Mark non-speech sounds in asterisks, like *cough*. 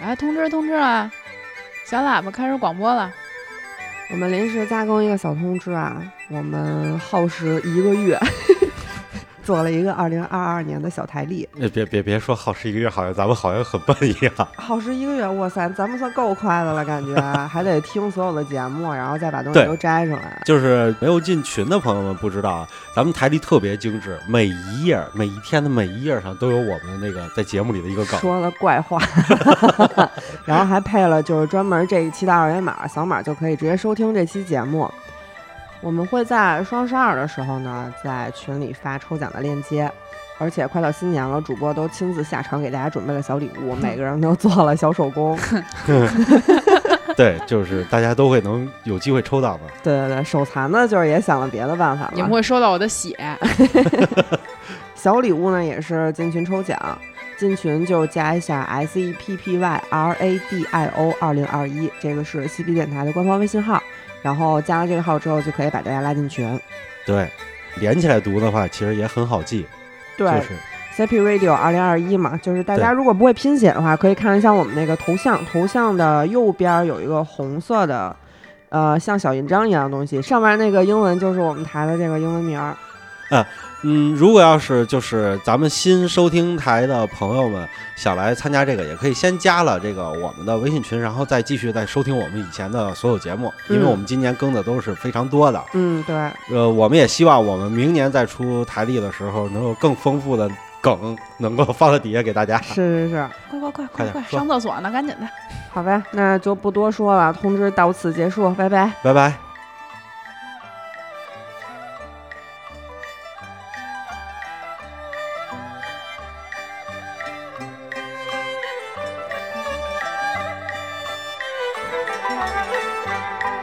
来通知通知啊！小喇叭开始广播了。我们临时加更一个小通知啊，我们耗时一个月。做了一个二零二二年的小台历，别别别说耗时一个月，好像咱们好像很笨一样。*laughs* 耗时一个月，哇塞，咱们算够快的了，感觉 *laughs* 还得听所有的节目，然后再把东西都摘出来。就是没有进群的朋友们不知道，咱们台历特别精致，每一页、每一天的每一页上都有我们那个在节目里的一个梗。说了怪话，*laughs* 然后还配了就是专门这一期的二维码，扫码就可以直接收听这期节目。我们会在双十二的时候呢，在群里发抽奖的链接，而且快到新年了，主播都亲自下场给大家准备了小礼物，*laughs* 每个人都做了小手工。*laughs* *laughs* 对，就是大家都会能有机会抽到嘛。对对对，手残的就是也想了别的办法了。你们会收到我的血。小礼物呢也是进群抽奖，进群就加一下 S E P P Y R A D I O 二零二一，这个是西皮电台的官方微信号。然后加了这个号之后，就可以把大家拉进群。对，连起来读的话，其实也很好记。对，CP Radio 二零二一嘛，就是大家如果不会拼写的话，可以看一下我们那个头像，头像的右边有一个红色的，呃，像小印章一样的东西，上面那个英文就是我们台的这个英文名儿。*laughs* 啊。嗯，如果要是就是咱们新收听台的朋友们想来参加这个，也可以先加了这个我们的微信群，然后再继续再收听我们以前的所有节目，因为我们今年更的都是非常多的。嗯，对。呃，我们也希望我们明年再出台历的时候，能有更丰富的梗能够放在底下给大家。是是是，快快快快快，上厕所呢，赶紧的。好呗，那就不多说了，通知到此结束，拜拜，拜拜。Música